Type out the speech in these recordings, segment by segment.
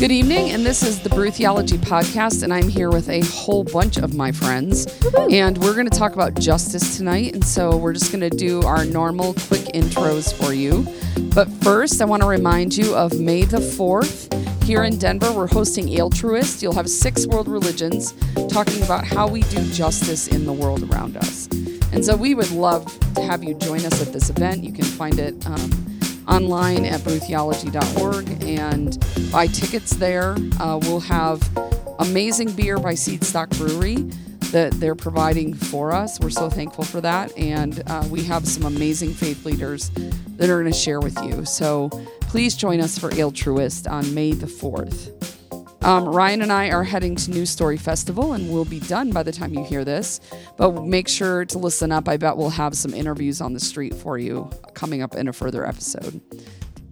Good evening, and this is the Brew Theology Podcast, and I'm here with a whole bunch of my friends, and we're going to talk about justice tonight. And so we're just going to do our normal quick intros for you. But first, I want to remind you of May the 4th. Here in Denver, we're hosting Altruist. You'll have six world religions talking about how we do justice in the world around us. And so we would love to have you join us at this event. You can find it um, online at brewtheology.org and buy tickets there. Uh, we'll have amazing beer by Seedstock Brewery that they're providing for us. We're so thankful for that. And uh, we have some amazing faith leaders that are going to share with you. So please join us for Altruist on May the 4th. Um, Ryan and I are heading to News Story Festival, and we'll be done by the time you hear this. But make sure to listen up. I bet we'll have some interviews on the street for you coming up in a further episode.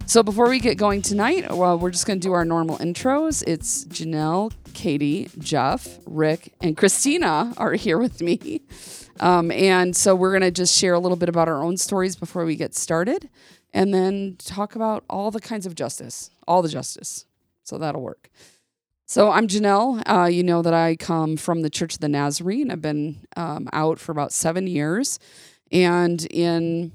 So before we get going tonight, well, we're just going to do our normal intros. It's Janelle, Katie, Jeff, Rick, and Christina are here with me. Um, and so we're going to just share a little bit about our own stories before we get started and then talk about all the kinds of justice, all the justice. So that'll work. So I'm Janelle. Uh, you know that I come from the Church of the Nazarene. I've been um, out for about seven years. And in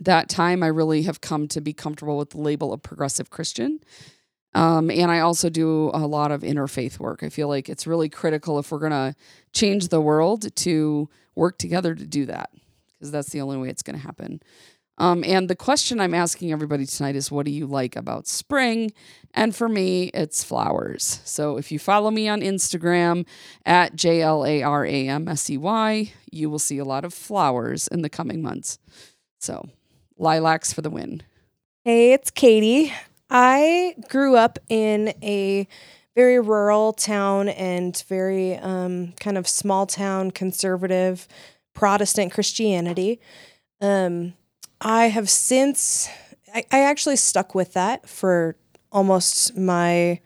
that time, I really have come to be comfortable with the label of progressive Christian. Um, and I also do a lot of interfaith work. I feel like it's really critical if we're going to change the world to work together to do that, because that's the only way it's going to happen. Um, and the question I'm asking everybody tonight is what do you like about spring? And for me, it's flowers. So if you follow me on Instagram at J L A R A M S E Y, you will see a lot of flowers in the coming months. So lilacs for the win. Hey, it's Katie. I grew up in a very rural town and very um, kind of small town conservative Protestant Christianity. Um, I have since, I, I actually stuck with that for almost my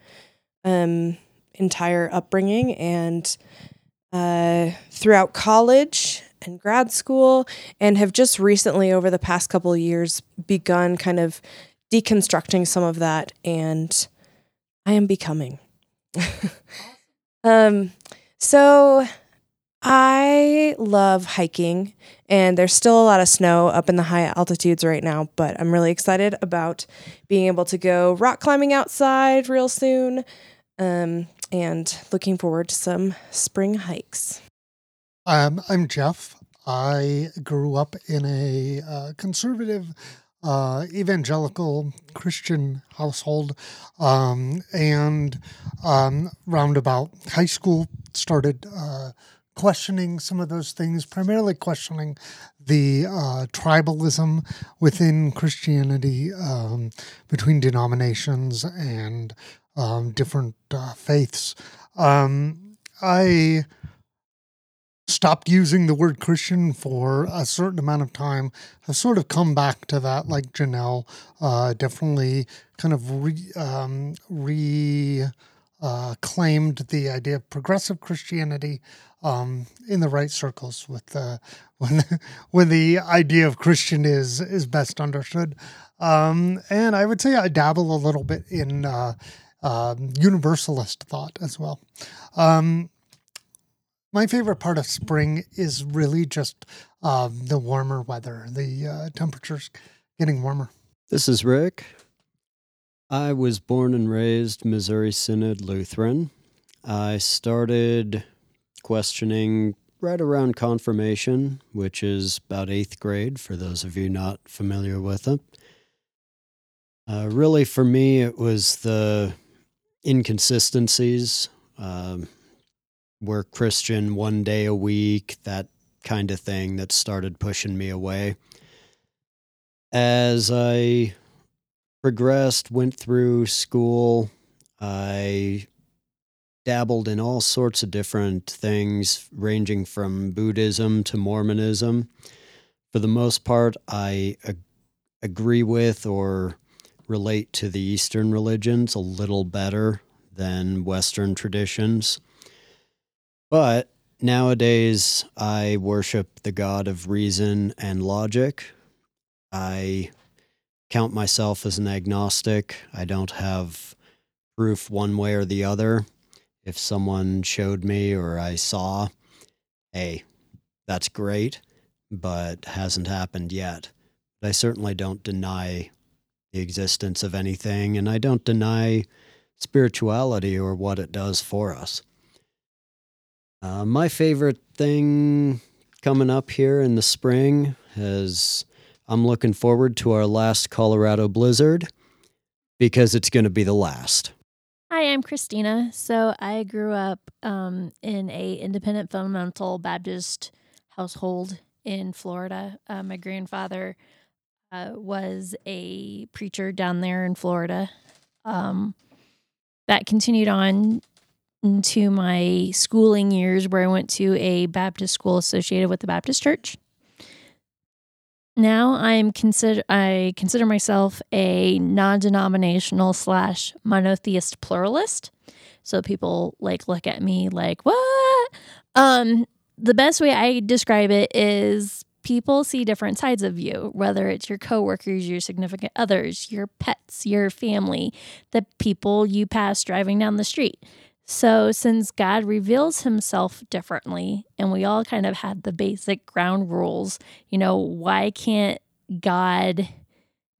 um, entire upbringing and uh, throughout college and grad school, and have just recently, over the past couple years, begun kind of deconstructing some of that, and I am becoming. um, so I love hiking, and there's still a lot of snow up in the high altitudes right now, but I'm really excited about being able to go rock climbing outside real soon um, and looking forward to some spring hikes. Um, I'm Jeff. I grew up in a uh, conservative uh, evangelical Christian household, um, and um, round about high school started uh, questioning some of those things, primarily questioning the uh, tribalism within Christianity um, between denominations and um, different uh, faiths. Um, I stopped using the word Christian for a certain amount of time. I've sort of come back to that, like Janelle, uh, definitely kind of re, um, re uh, claimed the idea of progressive Christianity um, in the right circles with uh, when when the idea of Christian is is best understood. Um, and I would say I dabble a little bit in uh, uh, universalist thought as well. Um, my favorite part of spring is really just um, the warmer weather, the uh, temperatures getting warmer. This is Rick. I was born and raised Missouri Synod Lutheran. I started questioning right around confirmation, which is about eighth grade for those of you not familiar with it. Uh, really, for me, it was the inconsistencies. Um, we're Christian one day a week, that kind of thing that started pushing me away. As I progressed, went through school, I dabbled in all sorts of different things, ranging from Buddhism to Mormonism. For the most part, I ag- agree with or relate to the Eastern religions a little better than Western traditions. But nowadays, I worship the God of reason and logic. I count myself as an agnostic. I don't have proof one way or the other. If someone showed me or I saw, hey, that's great, but hasn't happened yet. But I certainly don't deny the existence of anything, and I don't deny spirituality or what it does for us. Uh, my favorite thing coming up here in the spring is I'm looking forward to our last Colorado blizzard because it's going to be the last. Hi, I'm Christina. So I grew up um, in a independent fundamental Baptist household in Florida. Uh, my grandfather uh, was a preacher down there in Florida. Um, that continued on into my schooling years, where I went to a Baptist school associated with the Baptist Church. Now I'm consider I consider myself a non-denominational slash monotheist pluralist. So people like look at me like, what? Um, the best way I describe it is people see different sides of you, whether it's your coworkers, your significant others, your pets, your family, the people you pass driving down the street. So, since God reveals himself differently, and we all kind of had the basic ground rules, you know, why can't God,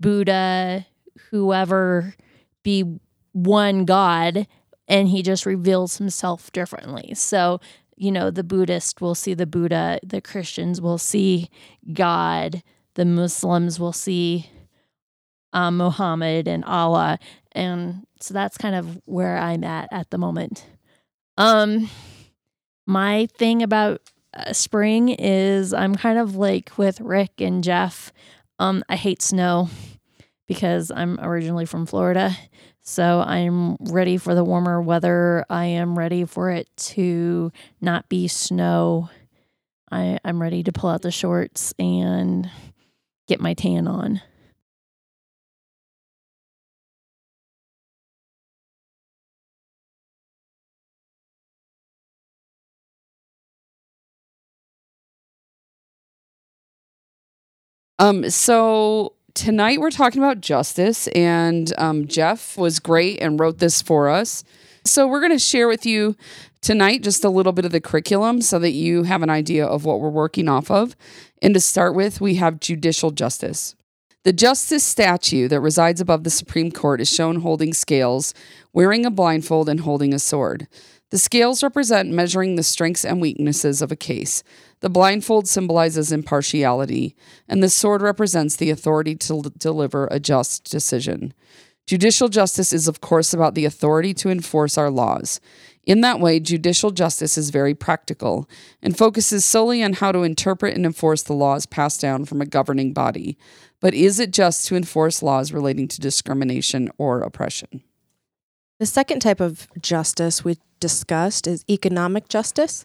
Buddha, whoever be one God and he just reveals himself differently? So, you know, the Buddhist will see the Buddha, the Christians will see God, the Muslims will see um, Muhammad and Allah. And so that's kind of where I'm at at the moment. Um, my thing about uh, spring is I'm kind of like with Rick and Jeff. Um, I hate snow because I'm originally from Florida. So I'm ready for the warmer weather. I am ready for it to not be snow. I, I'm ready to pull out the shorts and get my tan on. Um, so tonight we're talking about justice, and um, Jeff was great and wrote this for us. So we're going to share with you tonight just a little bit of the curriculum so that you have an idea of what we're working off of. And to start with, we have judicial justice. The justice statue that resides above the Supreme Court is shown holding scales, wearing a blindfold, and holding a sword. The scales represent measuring the strengths and weaknesses of a case. The blindfold symbolizes impartiality, and the sword represents the authority to l- deliver a just decision. Judicial justice is, of course, about the authority to enforce our laws. In that way, judicial justice is very practical and focuses solely on how to interpret and enforce the laws passed down from a governing body. But is it just to enforce laws relating to discrimination or oppression? The second type of justice we discussed is economic justice.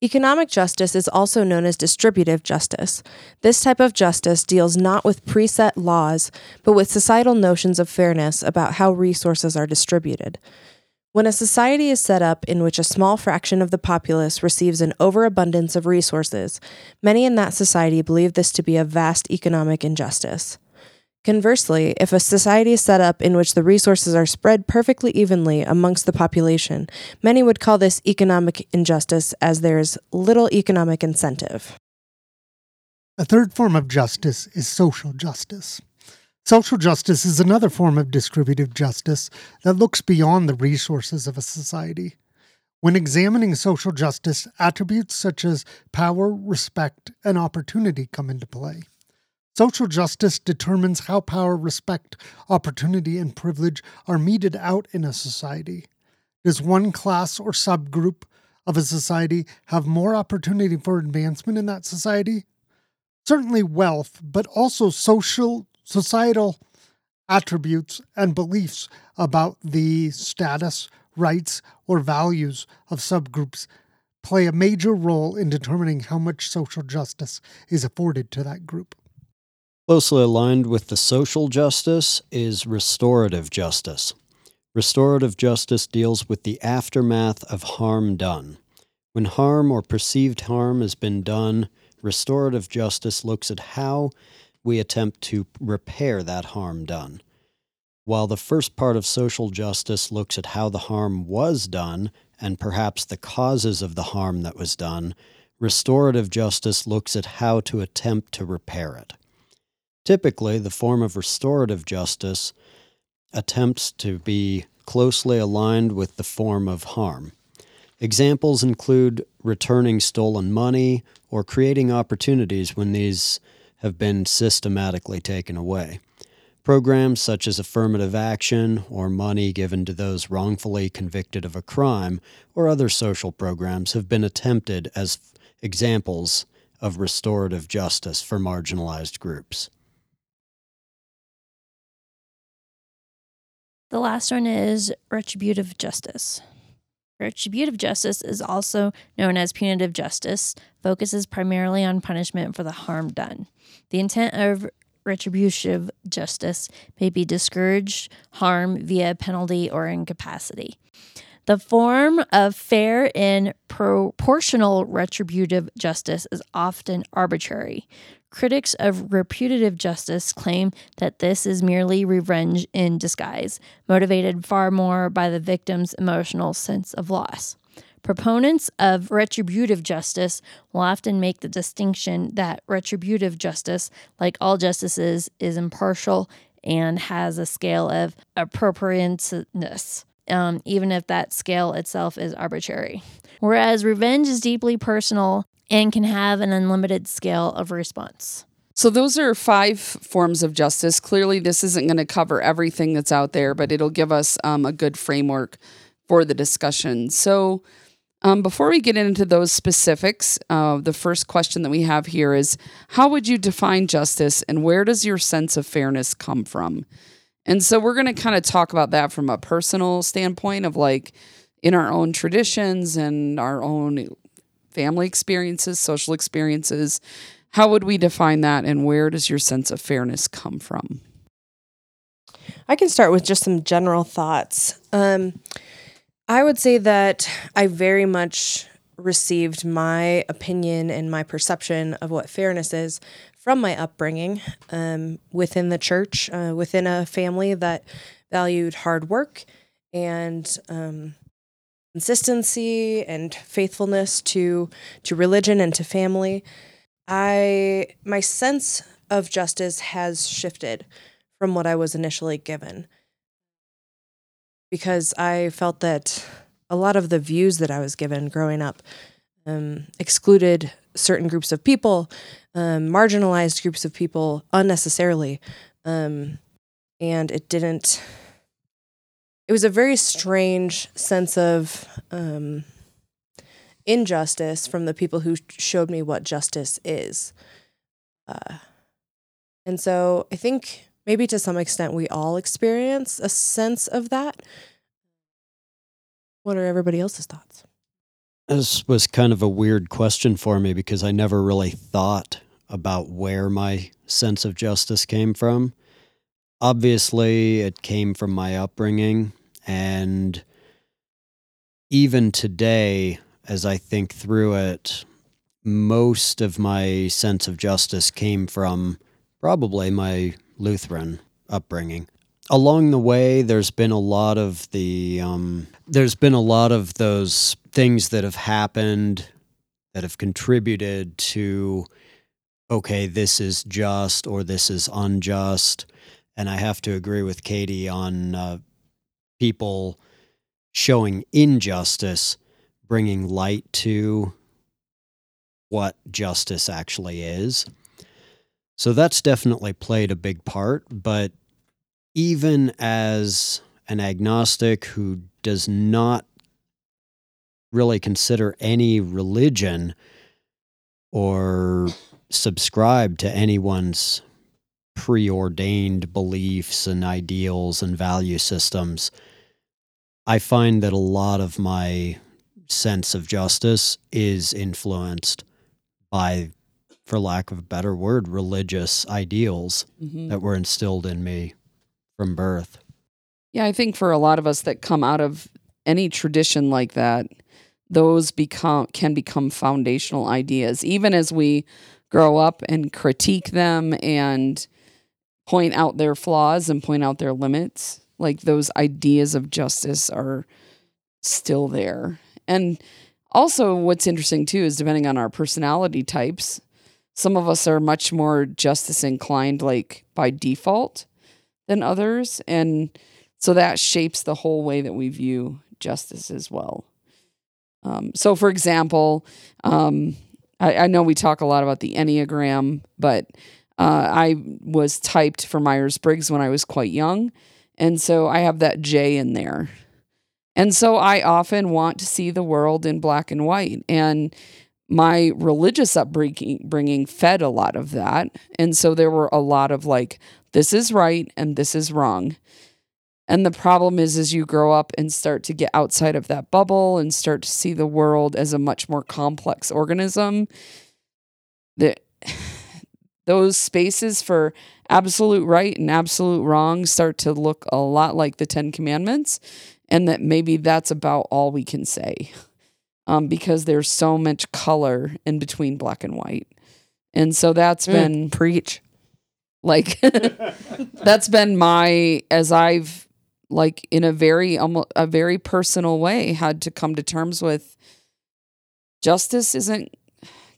Economic justice is also known as distributive justice. This type of justice deals not with preset laws, but with societal notions of fairness about how resources are distributed. When a society is set up in which a small fraction of the populace receives an overabundance of resources, many in that society believe this to be a vast economic injustice. Conversely, if a society is set up in which the resources are spread perfectly evenly amongst the population, many would call this economic injustice as there's little economic incentive. A third form of justice is social justice. Social justice is another form of distributive justice that looks beyond the resources of a society. When examining social justice, attributes such as power, respect, and opportunity come into play. Social justice determines how power, respect, opportunity, and privilege are meted out in a society. Does one class or subgroup of a society have more opportunity for advancement in that society? Certainly wealth, but also social, societal attributes and beliefs about the status, rights, or values of subgroups play a major role in determining how much social justice is afforded to that group. Closely aligned with the social justice is restorative justice. Restorative justice deals with the aftermath of harm done. When harm or perceived harm has been done, restorative justice looks at how we attempt to repair that harm done. While the first part of social justice looks at how the harm was done and perhaps the causes of the harm that was done, restorative justice looks at how to attempt to repair it. Typically, the form of restorative justice attempts to be closely aligned with the form of harm. Examples include returning stolen money or creating opportunities when these have been systematically taken away. Programs such as affirmative action or money given to those wrongfully convicted of a crime or other social programs have been attempted as examples of restorative justice for marginalized groups. The last one is retributive justice. Retributive justice is also known as punitive justice, focuses primarily on punishment for the harm done. The intent of retributive justice may be discouraged harm via penalty or incapacity. The form of fair and proportional retributive justice is often arbitrary. Critics of retributive justice claim that this is merely revenge in disguise, motivated far more by the victim's emotional sense of loss. Proponents of retributive justice will often make the distinction that retributive justice, like all justices, is impartial and has a scale of appropriateness, um, even if that scale itself is arbitrary. Whereas revenge is deeply personal and can have an unlimited scale of response. So, those are five forms of justice. Clearly, this isn't going to cover everything that's out there, but it'll give us um, a good framework for the discussion. So, um, before we get into those specifics, uh, the first question that we have here is How would you define justice and where does your sense of fairness come from? And so we're going to kind of talk about that from a personal standpoint of like in our own traditions and our own family experiences, social experiences. How would we define that and where does your sense of fairness come from? I can start with just some general thoughts. Um, I would say that I very much received my opinion and my perception of what fairness is from my upbringing um, within the church, uh, within a family that valued hard work and um, consistency and faithfulness to to religion and to family. I my sense of justice has shifted from what I was initially given because I felt that a lot of the views that I was given growing up um, excluded certain groups of people, um, marginalized groups of people unnecessarily. Um, and it didn't, it was a very strange sense of um, injustice from the people who showed me what justice is. Uh, and so I think maybe to some extent we all experience a sense of that. What are everybody else's thoughts? This was kind of a weird question for me because I never really thought about where my sense of justice came from. Obviously, it came from my upbringing. And even today, as I think through it, most of my sense of justice came from probably my Lutheran upbringing. Along the way, there's been a lot of the um, there's been a lot of those things that have happened that have contributed to okay, this is just or this is unjust, and I have to agree with Katie on uh, people showing injustice, bringing light to what justice actually is. So that's definitely played a big part. But even as an agnostic who does not really consider any religion or subscribe to anyone's preordained beliefs and ideals and value systems, I find that a lot of my sense of justice is influenced by for lack of a better word, religious ideals mm-hmm. that were instilled in me from birth. Yeah, I think for a lot of us that come out of any tradition like that, those become can become foundational ideas even as we grow up and critique them and point out their flaws and point out their limits. Like those ideas of justice are still there. And also, what's interesting too is depending on our personality types, some of us are much more justice inclined, like by default, than others. And so that shapes the whole way that we view justice as well. Um, so, for example, um, I, I, know we talk a lot about the Enneagram, but uh, I was typed for Myers Briggs when I was quite young. And so I have that J in there. And so I often want to see the world in black and white. And my religious upbringing bringing fed a lot of that. And so there were a lot of like, this is right and this is wrong. And the problem is, as you grow up and start to get outside of that bubble and start to see the world as a much more complex organism, that those spaces for absolute right and absolute wrong start to look a lot like the Ten Commandments and that maybe that's about all we can say um, because there's so much color in between black and white. And so that's mm, been preach. Like that's been my as I've like in a very almost a very personal way had to come to terms with justice isn't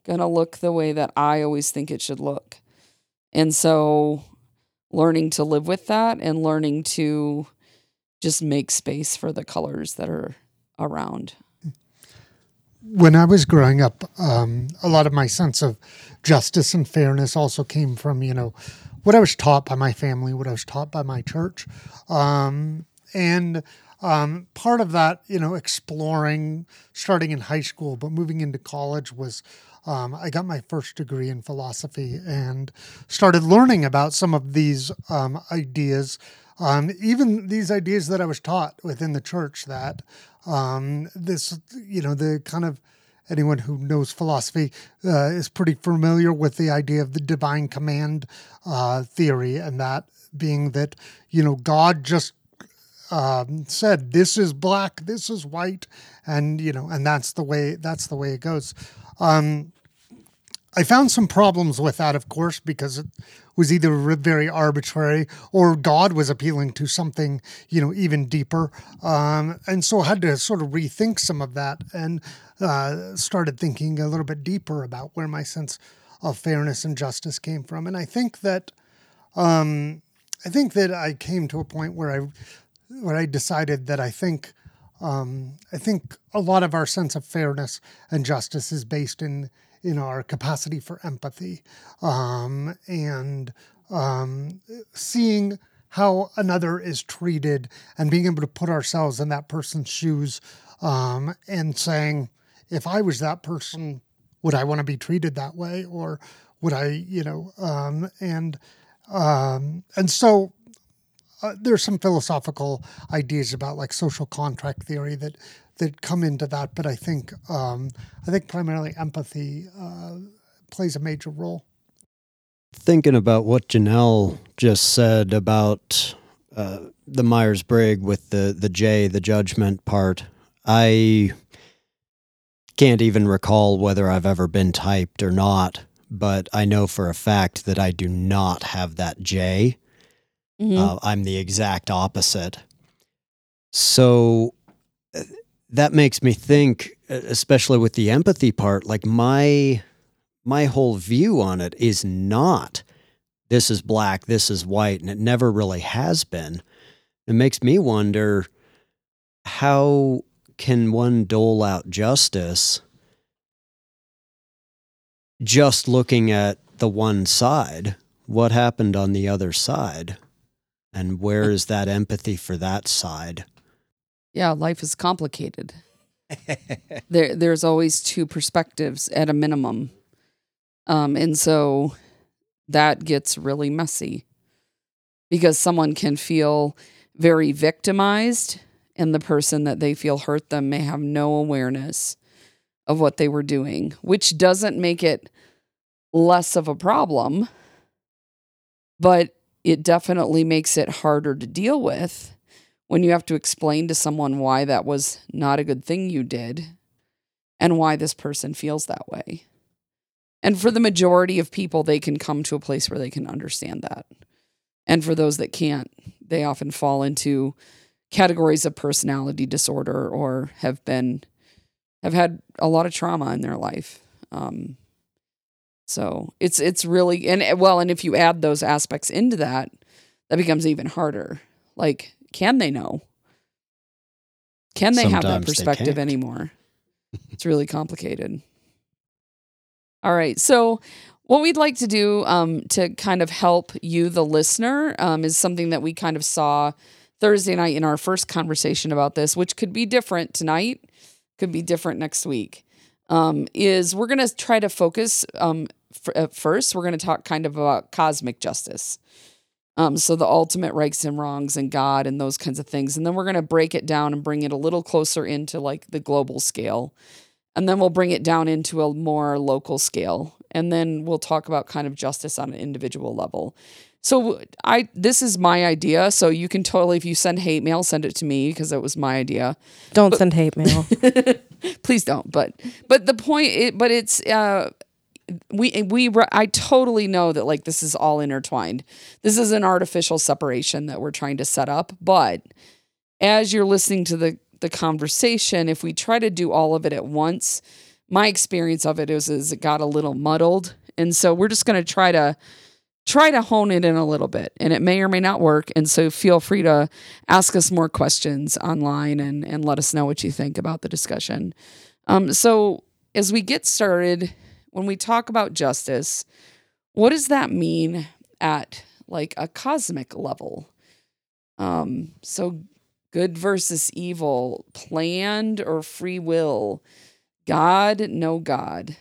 going to look the way that I always think it should look. And so learning to live with that and learning to just make space for the colors that are around. When I was growing up, um, a lot of my sense of justice and fairness also came from, you know, what I was taught by my family, what I was taught by my church. Um, and um, part of that, you know, exploring, starting in high school, but moving into college was um, I got my first degree in philosophy and started learning about some of these um, ideas um, even these ideas that I was taught within the church that um, this, you know, the kind of anyone who knows philosophy uh, is pretty familiar with the idea of the divine command uh, theory, and that being that, you know, God just um, said, "This is black, this is white," and you know, and that's the way that's the way it goes. Um, I found some problems with that, of course, because it was either very arbitrary or God was appealing to something, you know, even deeper. Um, and so I had to sort of rethink some of that and uh, started thinking a little bit deeper about where my sense of fairness and justice came from. And I think that, um, I think that I came to a point where I, where I decided that I think. Um, I think a lot of our sense of fairness and justice is based in in our capacity for empathy um, and um, seeing how another is treated and being able to put ourselves in that person's shoes um, and saying, if I was that person, would I want to be treated that way, or would I, you know, um, and um, and so uh, there's some philosophical ideas about like social contract theory that that come into that. But I think um, I think primarily empathy uh, plays a major role. Thinking about what Janelle just said about uh, the Myers Briggs with the the J, the judgment part, I can't even recall whether I've ever been typed or not. But I know for a fact that I do not have that J. Mm-hmm. Uh, I'm the exact opposite. So that makes me think, especially with the empathy part, like my my whole view on it is not this is black, this is white, and it never really has been. It makes me wonder how can one dole out justice just looking at the one side? What happened on the other side? And where is that empathy for that side? Yeah, life is complicated. there, there's always two perspectives at a minimum, um, and so that gets really messy because someone can feel very victimized, and the person that they feel hurt them may have no awareness of what they were doing, which doesn't make it less of a problem, but it definitely makes it harder to deal with when you have to explain to someone why that was not a good thing you did and why this person feels that way. And for the majority of people, they can come to a place where they can understand that. And for those that can't, they often fall into categories of personality disorder or have been have had a lot of trauma in their life. Um, so it's it's really and well, and if you add those aspects into that, that becomes even harder. Like, can they know? Can they have that perspective anymore? it's really complicated. All right. So, what we'd like to do um, to kind of help you, the listener, um, is something that we kind of saw Thursday night in our first conversation about this, which could be different tonight, could be different next week. Um, is we're going to try to focus um, f- at first, we're going to talk kind of about cosmic justice. Um, so the ultimate rights and wrongs and God and those kinds of things. And then we're going to break it down and bring it a little closer into like the global scale. And then we'll bring it down into a more local scale. And then we'll talk about kind of justice on an individual level. So I this is my idea. So you can totally if you send hate mail, send it to me because it was my idea. Don't send hate mail. Please don't. But but the point it but it's uh we we I totally know that like this is all intertwined. This is an artificial separation that we're trying to set up, but as you're listening to the the conversation, if we try to do all of it at once, my experience of it is is it got a little muddled. And so we're just going to try to try to hone it in a little bit and it may or may not work and so feel free to ask us more questions online and and let us know what you think about the discussion. Um, so as we get started when we talk about justice what does that mean at like a cosmic level? Um, so good versus evil planned or free will? God no god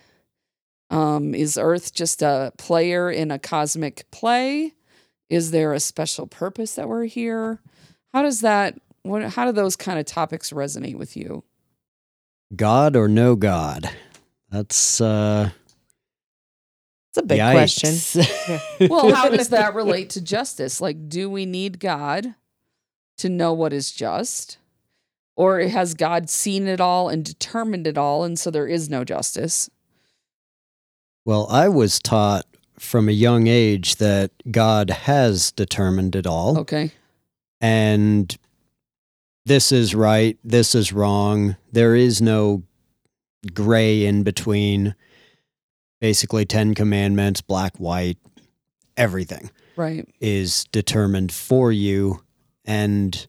um, is Earth just a player in a cosmic play? Is there a special purpose that we're here? How does that? What? How do those kind of topics resonate with you? God or no God? That's uh It's a big yikes. question. Well, how does that relate to justice? Like, do we need God to know what is just? Or has God seen it all and determined it all, and so there is no justice? Well, I was taught from a young age that God has determined it all. Okay. And this is right, this is wrong. There is no gray in between. Basically, 10 commandments, black, white, everything Right. is determined for you. And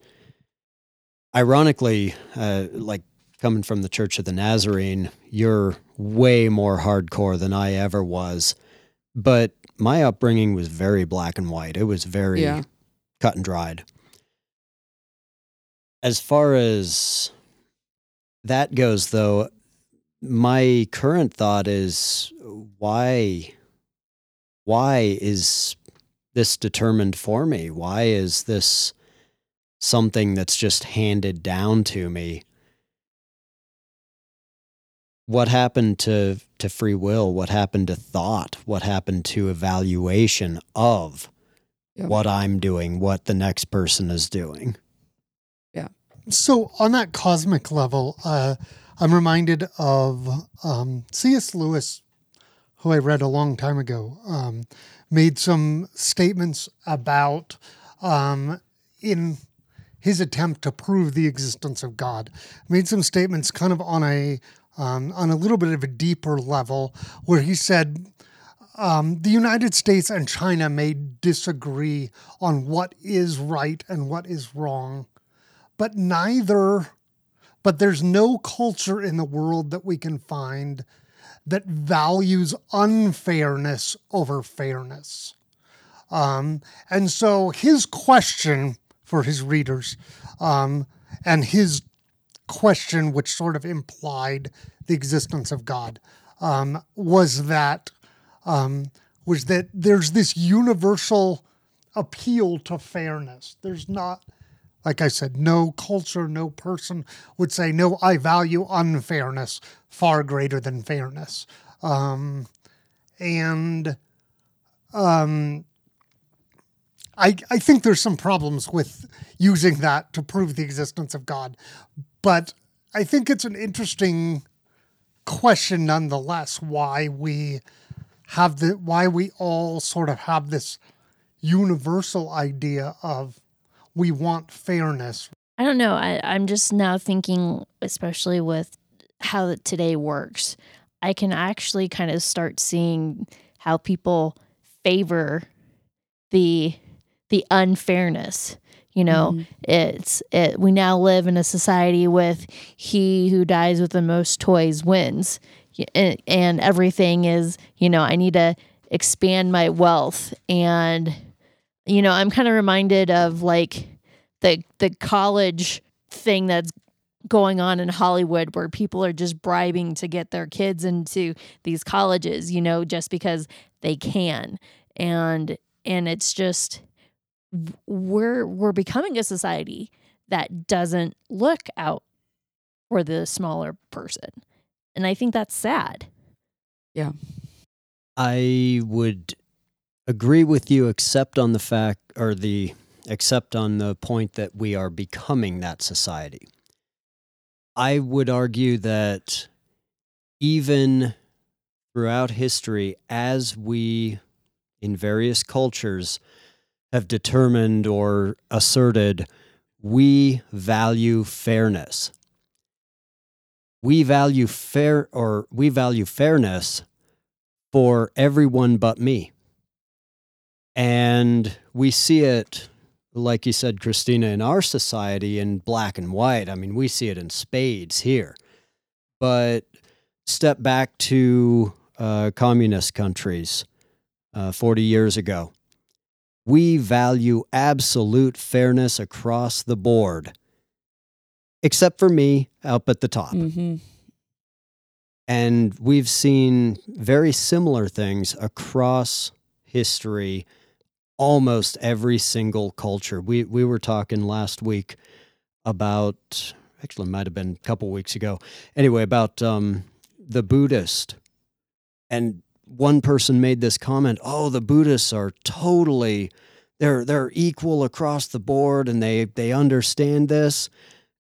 ironically, uh, like coming from the Church of the Nazarene, you're way more hardcore than I ever was. But my upbringing was very black and white. It was very Yeah. cut and dried. As far as that goes, though, my current thought is why why is this determined for me? Why is this something that's just handed down to me? What happened to, to free will? What happened to thought? What happened to evaluation of Yeah. what I'm doing, what the next person is doing? Yeah. So, on that cosmic level, uh, I'm reminded of um, C.S. Lewis, who I read a long time ago, um, made some statements about um, in his attempt to prove the existence of God. Made some statements kind of on a um, on a little bit of a deeper level, where he said um, the United States and China may disagree on what is right and what is wrong, but neither, but there's no culture in the world that we can find that values unfairness over fairness. Um, and so his question for his readers um, and his question, which sort of implied the existence of God, um, was that um, was that there's this universal appeal to fairness. There's not, like I said, no culture, no person would say, no, I value unfairness far greater than fairness. Um, and um, I, I think there's some problems with using that to prove the existence of God, but I think it's an interesting question nonetheless why we have the why we all sort of have this universal idea of we want fairness. I don't know. I, I'm just now thinking, especially with how today works, I can actually kind of start seeing how people favor the the unfairness. You know, Mhm. it's it. We now live in a society with he who dies with the most toys wins, and, and everything is you know I need to expand my wealth, and you know I'm kind of reminded of like the the college thing that's going on in Hollywood where people are just bribing to get their kids into these colleges, you know, just because they can. And and it's just we're we're becoming a society that doesn't look out for the smaller person. And I think that's sad. Yeah. I would agree with you, except on the fact, or the, except on the point that we are becoming that society. I would argue that even throughout history, as we in various cultures have determined or asserted, we value fairness. We value fair or we value fairness for everyone but me. And we see it, like you said, Christina, in our society in black and white. I mean, we see it in spades here. But step back to uh, communist countries uh, 40 years ago. We value absolute fairness across the board, except for me up at the top. Mhm. And we've seen very similar things across history, almost every single culture. We we were talking last week about actually it might have been a couple weeks ago. Anyway, about um, the Buddhist. And one person made this comment, "Oh, the Buddhists are totally they're they're equal across the board and they they understand this."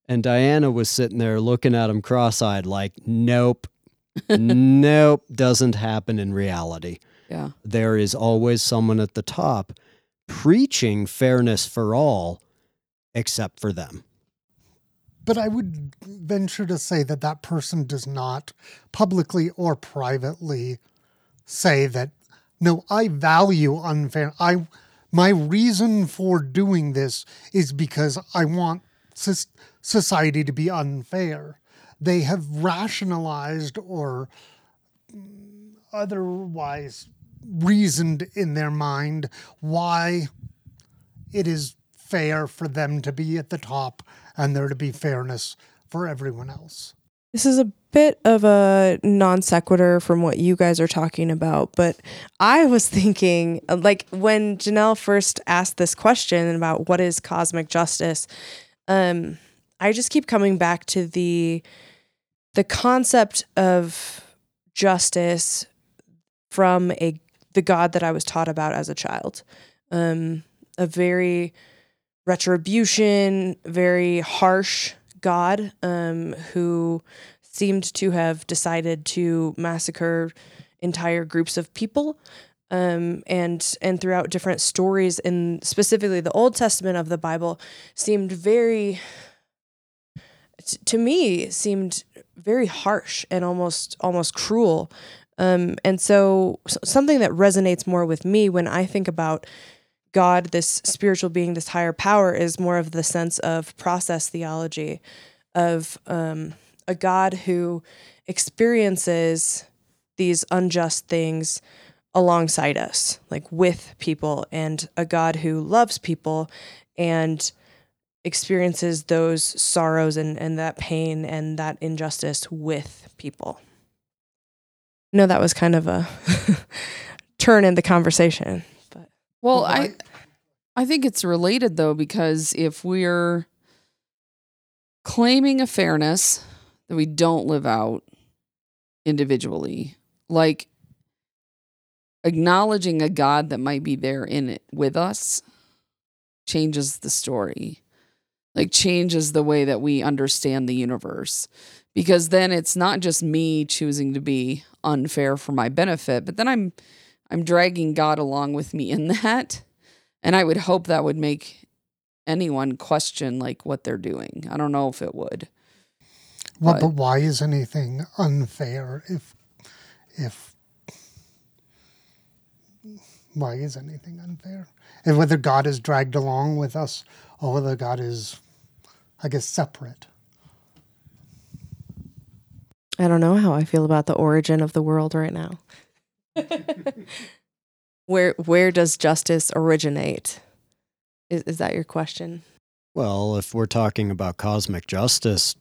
And Diana was sitting there looking at him cross-eyed like, "Nope. nope, doesn't happen in reality. Yeah. There is always someone at the top preaching fairness for all except for them." But I would venture to say that that person does not publicly or privately say that, no, I value unfair. I, my reason for doing this is because I want society to be unfair. They have rationalized or otherwise reasoned in their mind why it is fair for them to be at the top and there to be fairness for everyone else. This is a bit of a non sequitur from what you guys are talking about, but I was thinking, like, when Janelle first asked this question about what is cosmic justice, um, I just keep coming back to the the concept of justice from a the God that I was taught about as a child, um, a very retribution, very harsh God um, who seemed to have decided to massacre entire groups of people. Um, and and throughout different stories, in specifically the Old Testament of the Bible, seemed very, to me, seemed very harsh and almost almost cruel. Um, and so, something that resonates more with me when I think about God, this spiritual being, this higher power, is more of the sense of process theology, of um, a God who experiences these unjust things alongside us, like with people, and a God who loves people and experiences those sorrows and, and that pain and that injustice with people. No, that was kind of a turn in the conversation, Well, I- I think it's related though because if we're claiming a fairness that we don't live out individually, like acknowledging a God that might be there in it with us changes the story. Like changes the way that we understand the universe. Because then it's not just me choosing to be unfair for my benefit, but then I'm I'm dragging God along with me in that. And I would hope that would make anyone question like what they're doing. I don't know if it would. Well, But- but why is anything unfair if if why is anything unfair? And whether God is dragged along with us or whether God is, I guess, separate. I don't know how I feel about the origin of the world right now. where where does justice originate? Is is that your question? Well, if we're talking about cosmic justice,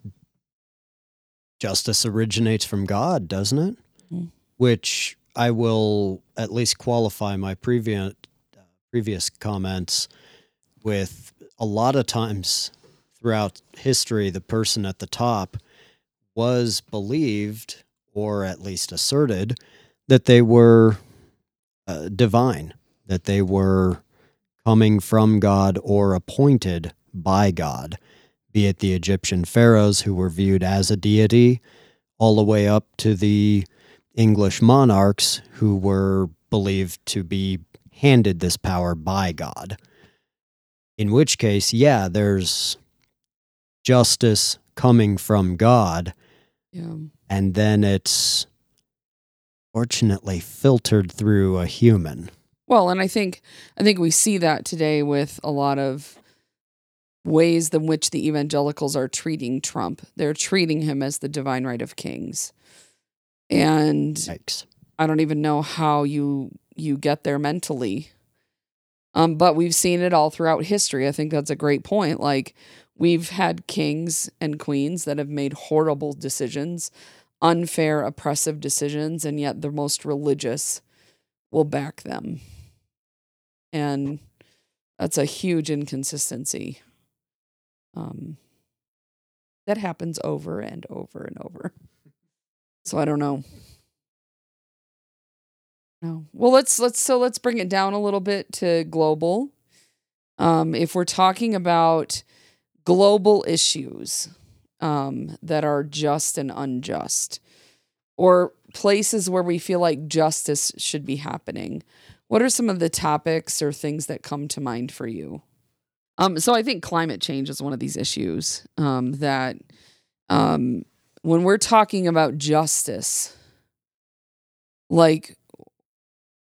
justice originates from God, doesn't it? Mm. Which I will at least qualify my previous previous comments with a lot of times throughout history the person at the top was believed or at least asserted that they were uh, divine, that they were coming from God or appointed by God, be it the Egyptian pharaohs who were viewed as a deity, all the way up to the English monarchs who were believed to be handed this power by God. In which case, yeah, there's justice coming from God, Yeah. and then it's fortunately filtered through a human. Well, and I think I think we see that today with a lot of ways in which the evangelicals are treating Trump. They're treating him as the divine right of kings. And Yikes. I don't even know how you you get there mentally. Um, but we've seen it all throughout history. I think that's a great point. Like we've had kings and queens that have made horrible decisions, unfair, oppressive decisions, and yet the most religious will back them. And that's a huge inconsistency. Um, that happens over and over and over. So I don't know. No. Well, let's let's so let's bring it down a little bit to global. Um, if we're talking about global issues um, that are just and unjust, or places where we feel like justice should be happening, what are some of the topics or things that come to mind for you? Um, so I think climate change is one of these issues um, that um, when we're talking about justice, like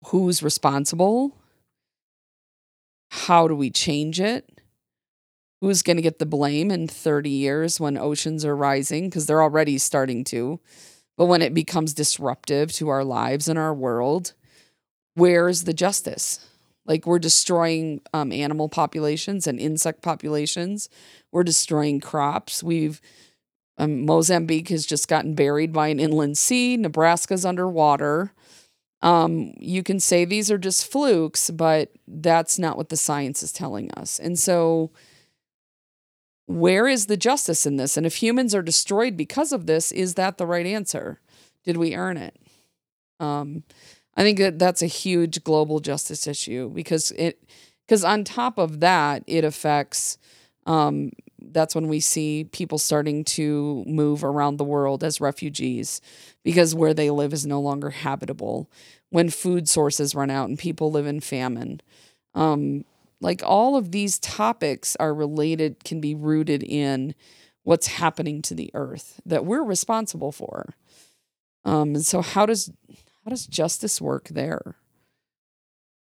who's responsible? How do we change it? Who's going to get the blame in 30 years when oceans are rising? Because they're already starting to. But when it becomes disruptive to our lives and our world, where's the justice? Like we're destroying um, animal populations and insect populations. We're destroying crops. We've um, Mozambique has just gotten buried by an inland sea. Nebraska's underwater. Um, you can say these are just flukes, but that's not what the science is telling us. And so, where is the justice in this? And if humans are destroyed because of this, is that the right answer? Did we earn it? Um, I think that that's a huge global justice issue because it, because on top of that, it affects. Um, that's when we see people starting to move around the world as refugees because where they live is no longer habitable. When food sources run out and people live in famine, um, like all of these topics are related, can be rooted in what's happening to the earth that we're responsible for. Um, and so, how does how does justice work there?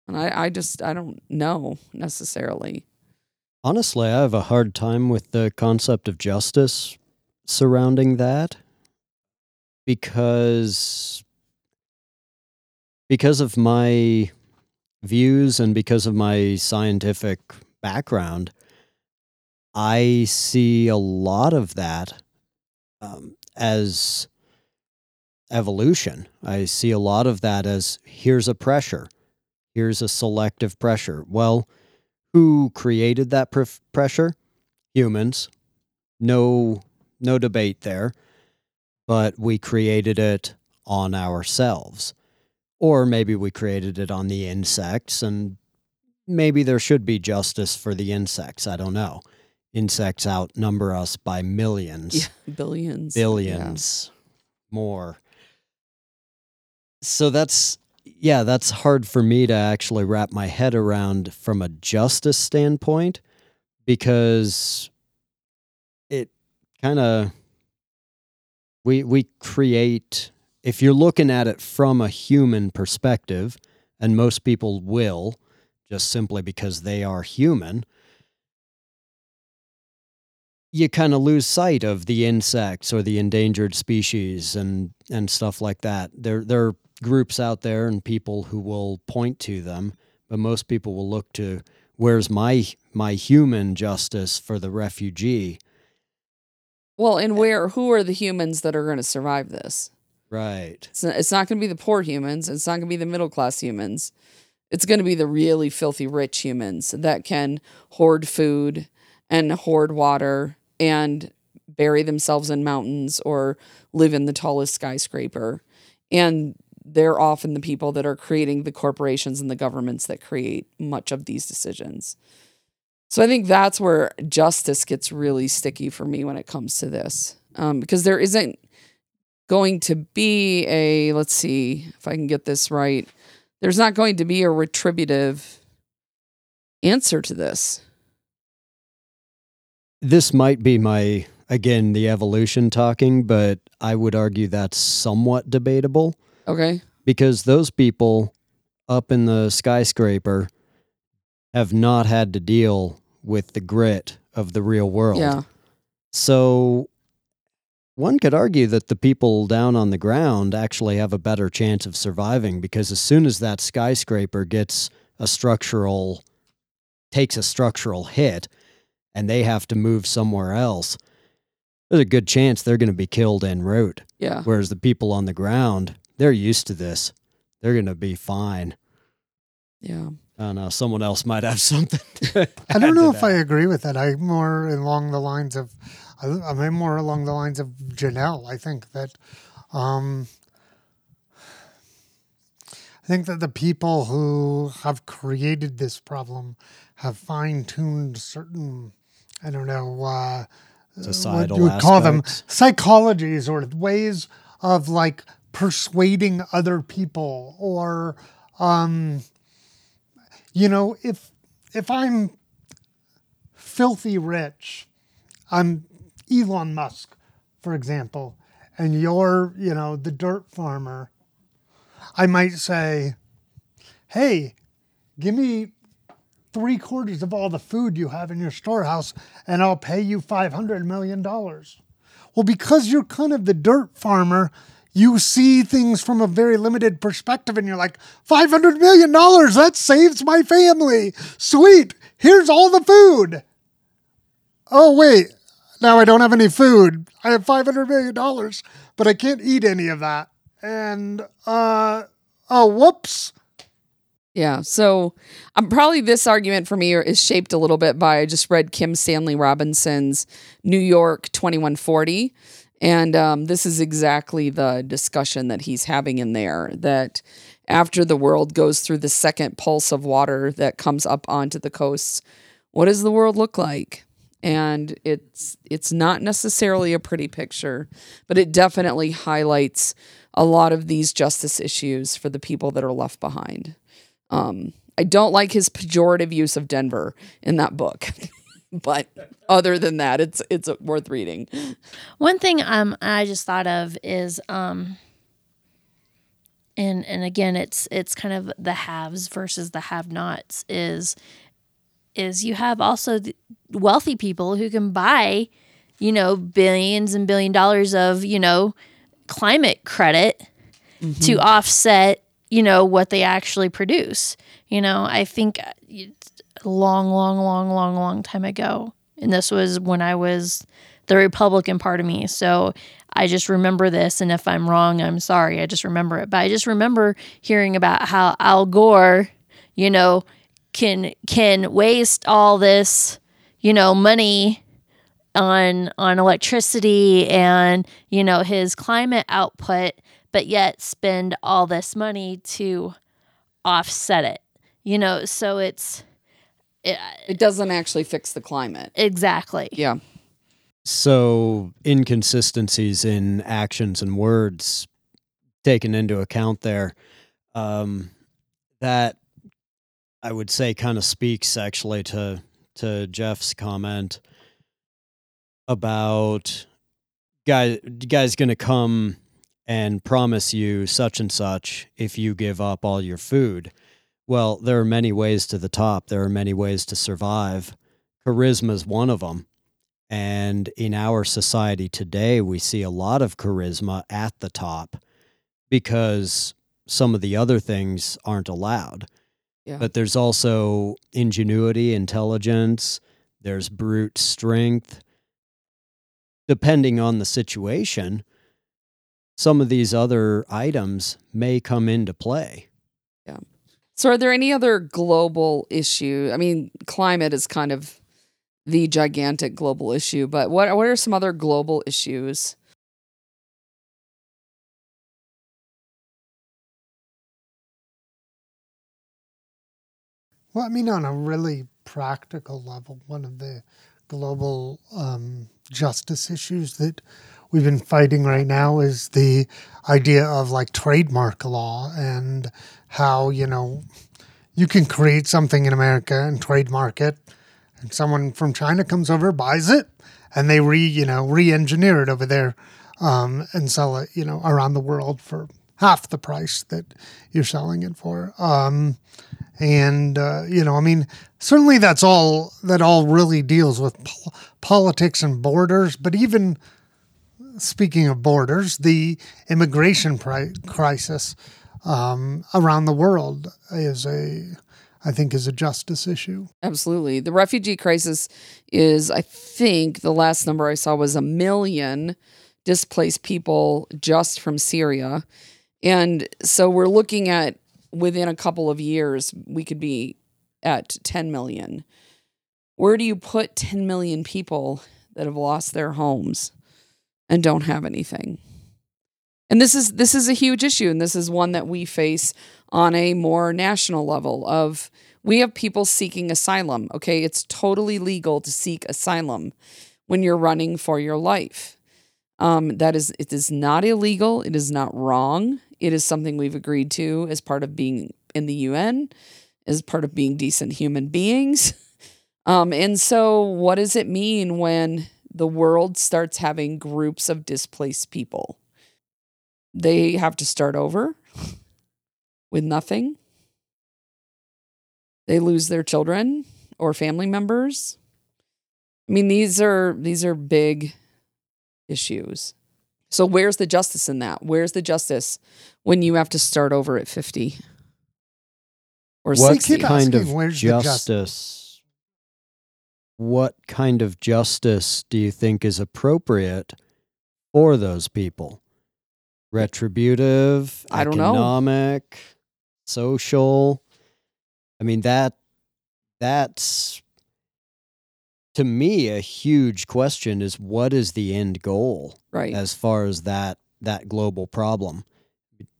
And I, I just I don't know necessarily. Honestly, I have a hard time with the concept of justice surrounding that because because of my views and because of my scientific background, I see a lot of that um, as evolution. I see a lot of that as here's a pressure, here's a selective pressure. Well, who created that pr- pressure? Humans. No, no debate there. But we created it on ourselves. Or maybe we created it on the insects, and maybe there should be justice for the insects. I don't know. Insects outnumber us by millions Yeah, billions, billions more. So that's yeah, that's hard for me to actually wrap my head around from a justice standpoint because it kind of we we create if you're looking at it from a human perspective and most people will just simply because they are human you kind of lose sight of the insects or the endangered species and and stuff like that. There there are groups out there and people who will point to them, but most people will look to where's my my human justice for the refugee. Well, and eh where who are the humans that are going to survive this? Right. It's not, it's not going to be the poor humans. It's not going to be the middle class humans. It's going to be the really filthy rich humans that can hoard food and hoard water and bury themselves in mountains or live in the tallest skyscraper. And they're often the people that are creating the corporations and the governments that create much of these decisions. So I think that's where justice gets really sticky for me when it comes to this, um, because there isn't going to be a, let's see if I can get this right, there's not going to be a retributive answer to this. This might be my again the evolution talking, but I would argue that's somewhat debatable Okay. because those people up in the skyscraper have not had to deal with the grit of the real world. Yeah. So one could argue that the people down on the ground actually have a better chance of surviving because as soon as that skyscraper gets a structural takes a structural hit and they have to move somewhere else, there's a good chance they're going to be killed en route. Yeah. Whereas the people on the ground, they're used to this. They're going to be fine. Yeah. I don't know. Someone else might have something. to I don't know to if I agree with that. I'm more along the lines of, I- I'm more along the lines of Janelle. I think that, um, I think that the people who have created this problem have fine tuned certain, I don't know, uh, Societal what you would call them psychologies or ways of like persuading other people or um you know if if i'm filthy rich i'm elon musk for example and you're you know the dirt farmer i might say hey give me three quarters of all the food you have in your storehouse and I'll pay you $500 million. Well, because you're kind of the dirt farmer, you see things from a very limited perspective and you're like, $500 million, that saves my family. Sweet, here's all the food. Oh, wait, now I don't have any food. I have $500 million, but I can't eat any of that. And, uh, oh, whoops. Yeah. So I'm um, probably this argument for me is shaped a little bit by I just read Kim Stanley Robinson's New York 2140. And um, this is exactly the discussion that he's having in there that after the world goes through the second pulse of water that comes up onto the coasts, what does the world look like? And it's it's not necessarily a pretty picture, but it definitely highlights a lot of these justice issues for the people that are left behind. Um, I don't like his pejorative use of Denver in that book, but other than that, it's it's worth reading. One thing um I just thought of is um and and again it's it's kind of the haves versus the have-nots is is you have also wealthy people who can buy you know billions and billion dollars of you know climate credit to offset you know what they actually produce. You know i think uh, long long long long long time ago and this was when i was the republican part of me. So i just remember this and if i'm wrong i'm sorry i just remember it. But i just remember hearing about how al gore you know can can waste all this you know money on on electricity and you know his climate output but yet spend all this money to offset it you know so it's it, It doesn't actually fix the climate. exactly Yeah. So inconsistencies in actions and words taken into account there. um, that I would say kind of speaks actually to to Jeff's comment about guy guy's going to come and promise you such and such if you give up all your food. Well, there are many ways to the top. There are many ways to survive. Charisma is one of them. And in our society today, we see a lot of charisma at the top because some of the other things aren't allowed. Yeah. But there's also ingenuity, intelligence, there's brute strength. Depending on the situation, some of these other items may come into play. Yeah. So, are there any other global issue? I mean, climate is kind of the gigantic global issue, but what what are some other global issues? Well, I mean, on a really practical level, one of the global um, justice issues that we've been fighting right now is the idea of like trademark law and how, you know, you can create something in America and trademark it, and someone from China comes over, buys it, and they re, you know, re-engineer it over there um, and sell it, you know, around the world for half the price that you're selling it for. Um, and uh, you know, I mean, certainly that's all that all really deals with pol- politics and borders. But even speaking of borders, the immigration pri- crisis um, around the world is a, I think, is a justice issue. Absolutely. The refugee crisis is, I think, the last number I saw was a million displaced people just from Syria. And so we're looking at within a couple of years, we could be at 10 million. Where do you put 10 million people that have lost their homes and don't have anything? And this is this is a huge issue and this is one that we face on a more national level of we have people seeking asylum. Okay, it's totally legal to seek asylum when you're running for your life. Um, that is, it is not illegal. It is not wrong. It is something we've agreed to as part of being in the UN, as part of being decent human beings. Um, and so, what does it mean when the world starts having groups of displaced people? They have to start over with nothing. They lose their children or family members. I mean, these are these are big issues. So where's the justice in that? Where's the justice when you have to start over at 50 or What 60? keep kind of asking, where's the justice? justice? What kind of justice do you think is appropriate for those people? Retributive, I don't know. economic, social. I mean that that's to me a huge question is what is the end goal? Right. as far as that that global problem.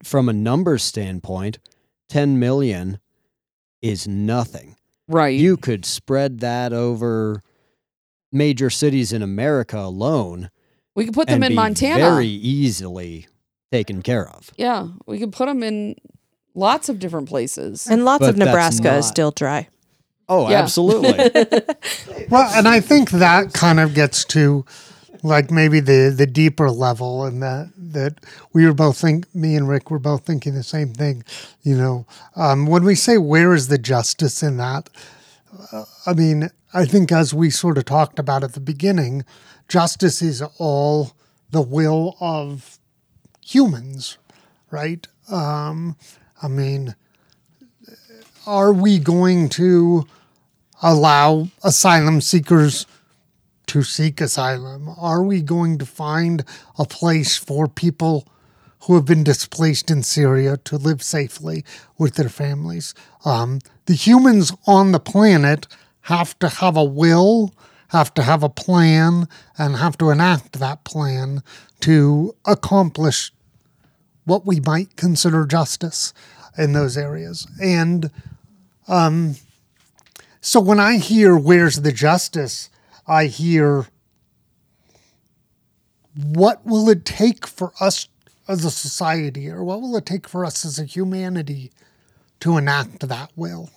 From a numbers standpoint, 10 million is nothing. right. You could spread that over major cities in America alone we could put them in Montana. very easily taken care of. yeah, we could put them in lots of different places. And lots But of that's Nebraska is still dry. Oh, Yeah. absolutely. Well, and I think that kind of gets to like maybe the the deeper level, and that that we were both think me and Rick were both thinking the same thing. You know, um, when we say where is the justice in that, uh, I mean, I think as we sort of talked about at the beginning, justice is all the will of humans, right? Um, I mean, are we going to allow asylum seekers to seek asylum? Are we going to find a place for people who have been displaced in Syria to live safely with their families? Um, the humans on the planet have to have a will, have to have a plan, and have to enact that plan to accomplish what we might consider justice in those areas. And um, so when I hear where's the justice, I hear what will it take for us as a society, or what will it take for us as a humanity to enact that will?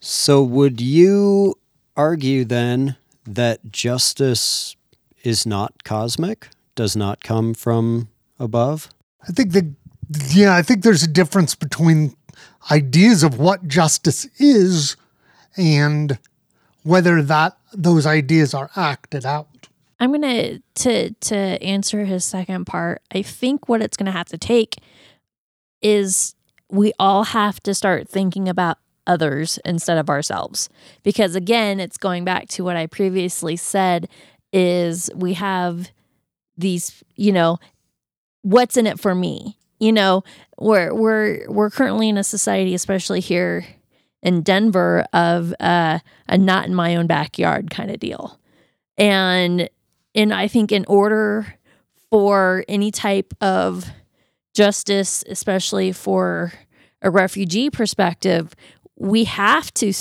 So, would you argue then that justice is not cosmic, does not come from above? I think that, yeah, I think there's a difference between ideas of what justice is and whether that those ideas are acted out. I'm gonna to to answer his second part. I think what it's gonna have to take is we all have to start thinking about others instead of ourselves. Because again, it's going back to what I previously said is we have these, you know, what's in it for me? You know, we're we're we're currently in a society, especially here in Denver, of uh, a not in my own backyard kind of deal. And and I think in order for any type of justice, especially for a refugee perspective, we have to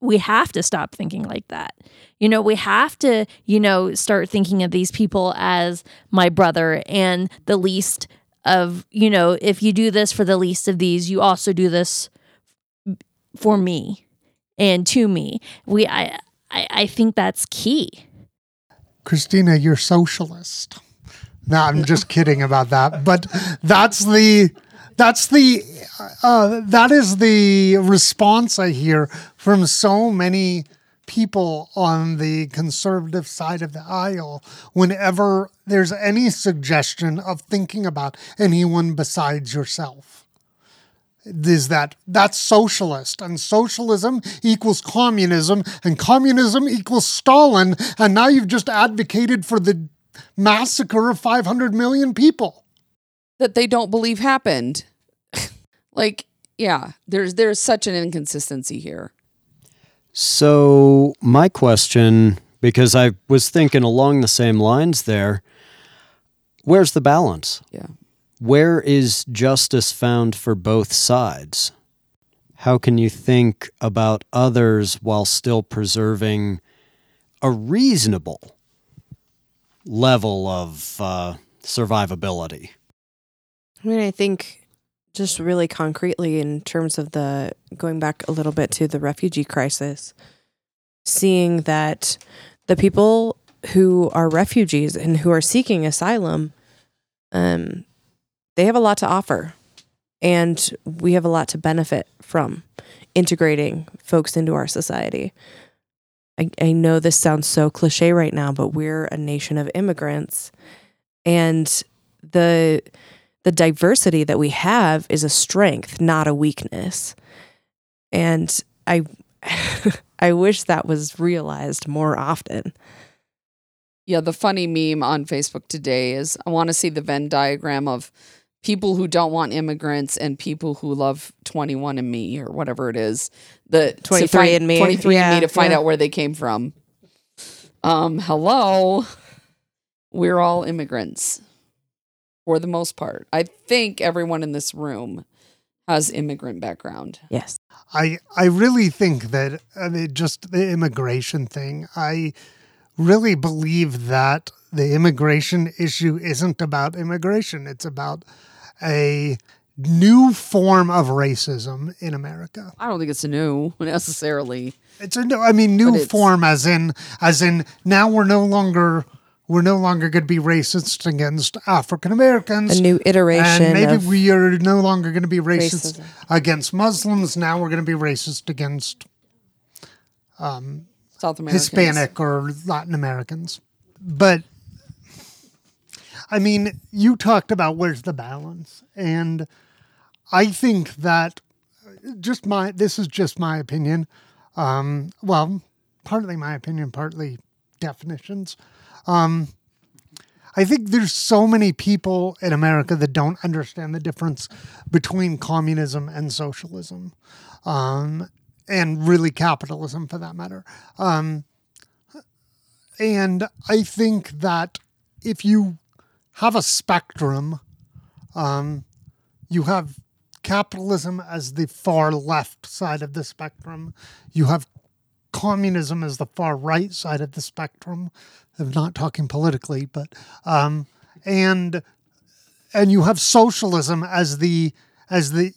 we have to stop thinking like that. You know, we have to, you know, start thinking of these people as my brother and the least of, you know, if you do this for the least of these, you also do this for me and to me. We I I, I think that's key. Christina, you're socialist. No, I'm just kidding about that. But that's the that's the uh, that is the response I hear from so many people on the conservative side of the aisle whenever there's any suggestion of thinking about anyone besides yourself is that that's socialist and socialism equals communism and communism equals Stalin and now you've just advocated for the massacre of 500 million people that they don't believe happened. like, yeah, there's there's such an inconsistency here. So, my question, because I was thinking along the same lines there, where's the balance? Yeah. Where is justice found for both sides? How can you think about others while still preserving a reasonable level of uh, survivability? I mean, I think just really concretely in terms of the going back a little bit to the refugee crisis, seeing that the people who are refugees and who are seeking asylum, um, they have a lot to offer, and we have a lot to benefit from integrating folks into our society. I, I know this sounds so cliche right now, but we're a nation of immigrants, and the the diversity that we have is a strength, not a weakness. And I I wish that was realized more often. Yeah, the funny meme on Facebook today is I want to see the Venn diagram of people who don't want immigrants and people who love 21 and me or whatever it is. The 23 and me. 23 and me to find yeah. out where they came from. Um, hello. We're all immigrants for the most part. I think everyone in this room has immigrant background. Yes. I I really think that I mean, just the immigration thing. I really believe that the immigration issue isn't about immigration. It's about a new form of racism in America. I don't think it's new necessarily. It's a new I mean new form as in as in now we're no longer we're no longer going to be racist against African Americans. A new iteration and maybe of we are no longer going to be racist racism. against Muslims. Now we're going to be racist against South Americans. Hispanic or Latin Americans. But I mean, you talked about where's the balance, and I think that just my this is just my opinion. Um, well, partly my opinion, partly definitions. Um, I think there's so many people in America that don't understand the difference between communism and socialism, um, and really capitalism for that matter. Um, and I think that if you have a spectrum, um, you have capitalism as the far left side of the spectrum. You have communism as the far right side of the spectrum. I'm not talking politically, but um, and and you have socialism as the as the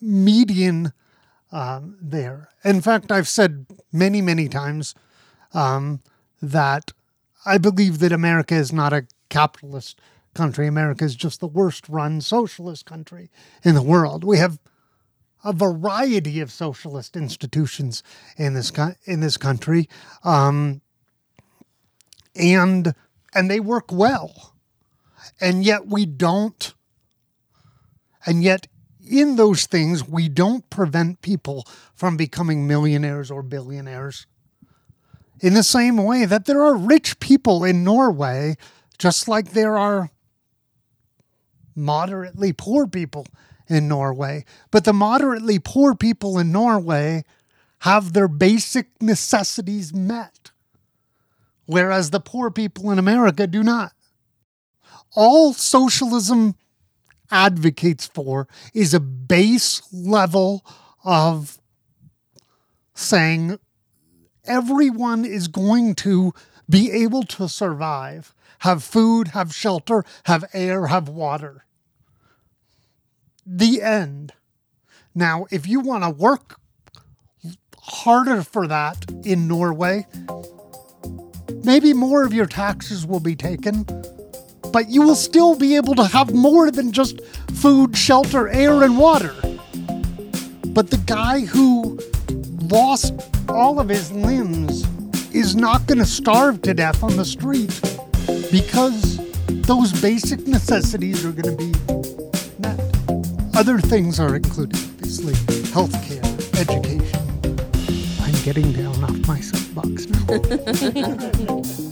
median um, there. In fact, I've said many many times um, that I believe that America is not a capitalist country. America is just the worst run socialist country in the world. We have a variety of socialist institutions in this in this country, um, and and they work well, and yet we don't. And yet, in those things, we don't prevent people from becoming millionaires or billionaires. In the same way that there are rich people in Norway, just like there are moderately poor people in Norway. But the moderately poor people in Norway have their basic necessities met, whereas the poor people in America do not. All socialism advocates for is a base level of saying everyone is going to be able to survive, have food, have shelter, have air, have water the end. Now, if you want to work harder for that in Norway, maybe more of your taxes will be taken, but you will still be able to have more than just food, shelter, air, and water. But the guy who lost all of his limbs is not going to starve to death on the street because those basic necessities are going to be met. other things are included, obviously, healthcare, education. I'm getting down off my now.